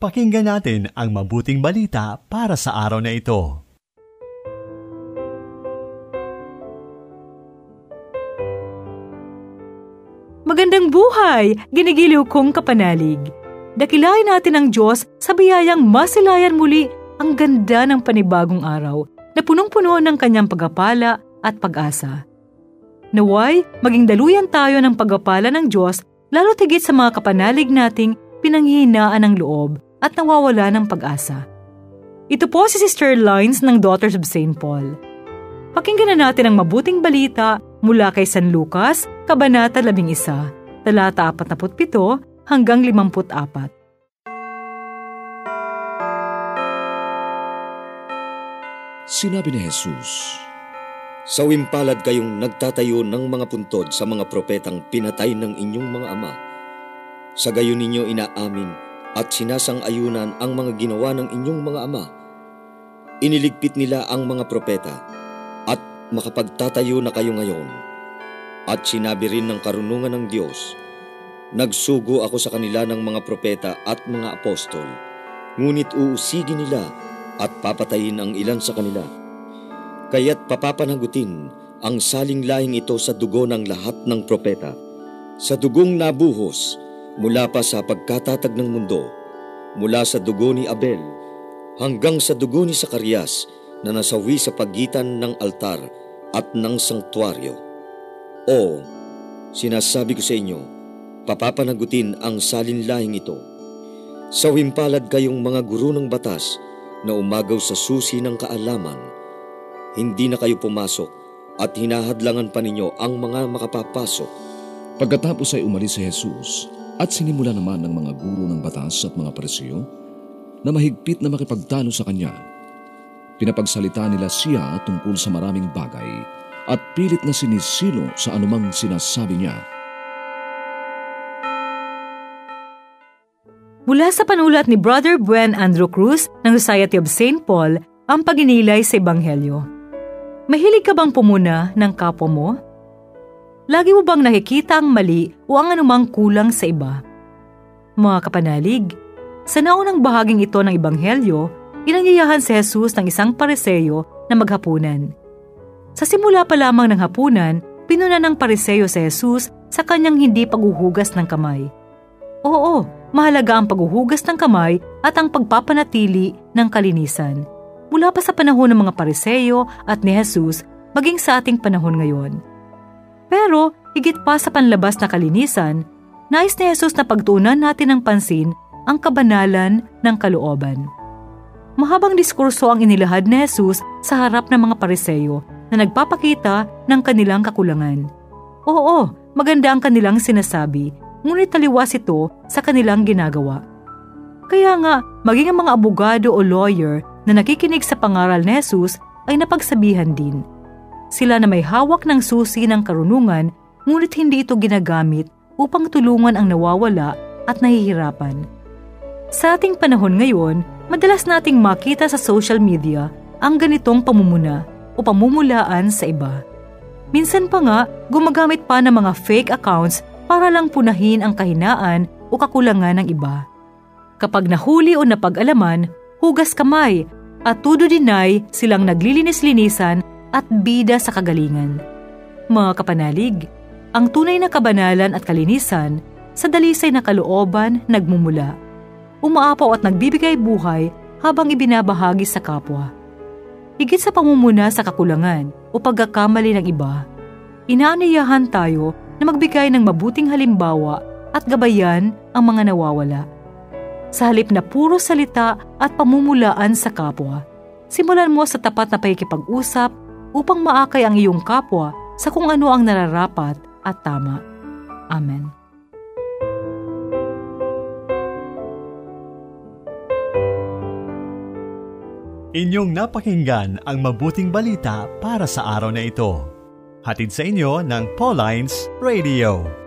Pakinggan natin ang mabuting balita para sa araw na ito. Magandang buhay! Ginigiliw kong kapanalig. Dakilain natin ang Diyos sa biyayang masilayan muli ang ganda ng panibagong araw na punong-puno ng kanyang pagapala at pag-asa. Naway, maging daluyan tayo ng pagapala ng Diyos lalo tigit sa mga kapanalig nating pinanghihinaan ng loob at nawawala ng pag-asa. Ito po si Sister Lines ng Daughters of St. Paul. Pakinggan na natin ang mabuting balita mula kay San Lucas, Kabanata 11, talata 47 hanggang 54. Sinabi ni Jesus, Sawimpalad kayong nagtatayo ng mga puntod sa mga propetang pinatay ng inyong mga ama. Sa gayon ninyo inaamin at sinasang-ayunan ang mga ginawa ng inyong mga ama. Iniligpit nila ang mga propeta at makapagtatayo na kayo ngayon. At sinabi rin ng karunungan ng Diyos, Nagsugo ako sa kanila ng mga propeta at mga apostol, ngunit uusigin nila at papatayin ang ilan sa kanila. Kaya't papapanagutin ang saling lahing ito sa dugo ng lahat ng propeta, sa dugong nabuhos mula pa sa pagkatatag ng mundo, mula sa dugo ni Abel hanggang sa dugo ni Sakarias na nasawi sa pagitan ng altar at ng sanktuaryo. O, sinasabi ko sa inyo, papapanagutin ang salinlahing ito. Sawimpalad kayong mga guro ng batas na umagaw sa susi ng kaalaman. Hindi na kayo pumasok at hinahadlangan pa ninyo ang mga makapapasok. Pagkatapos ay umalis si Jesus at sinimula naman ng mga guro ng batas at mga parisiyo na mahigpit na makipagtalo sa kanya. Pinapagsalita nila siya tungkol sa maraming bagay at pilit na sinisilo sa anumang sinasabi niya. Mula sa panulat ni Brother Buen Andrew Cruz ng Society of St. Paul ang paginilay sa Ebanghelyo. Mahilig ka bang pumuna ng kapwa mo? Lagi mo bang nakikita ang mali o ang anumang kulang sa iba? Mga kapanalig, sa naunang bahaging ito ng Ebanghelyo, inanyayahan si Jesus ng isang pariseyo na maghapunan. Sa simula pa lamang ng hapunan, pinuna ng pariseyo si Jesus sa kanyang hindi paghuhugas ng kamay. Oo, mahalaga ang paghuhugas ng kamay at ang pagpapanatili ng kalinisan. Mula pa sa panahon ng mga pariseyo at ni Jesus, maging sa ating panahon ngayon. Pero higit pa sa panlabas na kalinisan, nais ni Jesus na pagtuunan natin ng pansin ang kabanalan ng kalooban. Mahabang diskurso ang inilahad ni Jesus sa harap ng mga pariseyo na nagpapakita ng kanilang kakulangan. Oo, maganda ang kanilang sinasabi, ngunit taliwas ito sa kanilang ginagawa. Kaya nga, maging ang mga abogado o lawyer na nakikinig sa pangaral ni Jesus ay napagsabihan din – sila na may hawak ng susi ng karunungan ngunit hindi ito ginagamit upang tulungan ang nawawala at nahihirapan. Sa ating panahon ngayon, madalas nating makita sa social media ang ganitong pamumuna o pamumulaan sa iba. Minsan pa nga, gumagamit pa ng mga fake accounts para lang punahin ang kahinaan o kakulangan ng iba. Kapag nahuli o napag-alaman, hugas kamay at tudo dinay silang naglilinis-linisan at bida sa kagalingan. Mga kapanalig, ang tunay na kabanalan at kalinisan sa dalisay na kalooban nagmumula. Umaapaw at nagbibigay buhay habang ibinabahagi sa kapwa. Higit sa pamumuna sa kakulangan o pagkakamali ng iba, inaaniyahan tayo na magbigay ng mabuting halimbawa at gabayan ang mga nawawala. Sa halip na puro salita at pamumulaan sa kapwa, simulan mo sa tapat na pakikipag-usap upang maakay ang iyong kapwa sa kung ano ang nararapat at tama. Amen. Inyong napakinggan ang mabuting balita para sa araw na ito. Hatid sa inyo ng Pauline's Radio.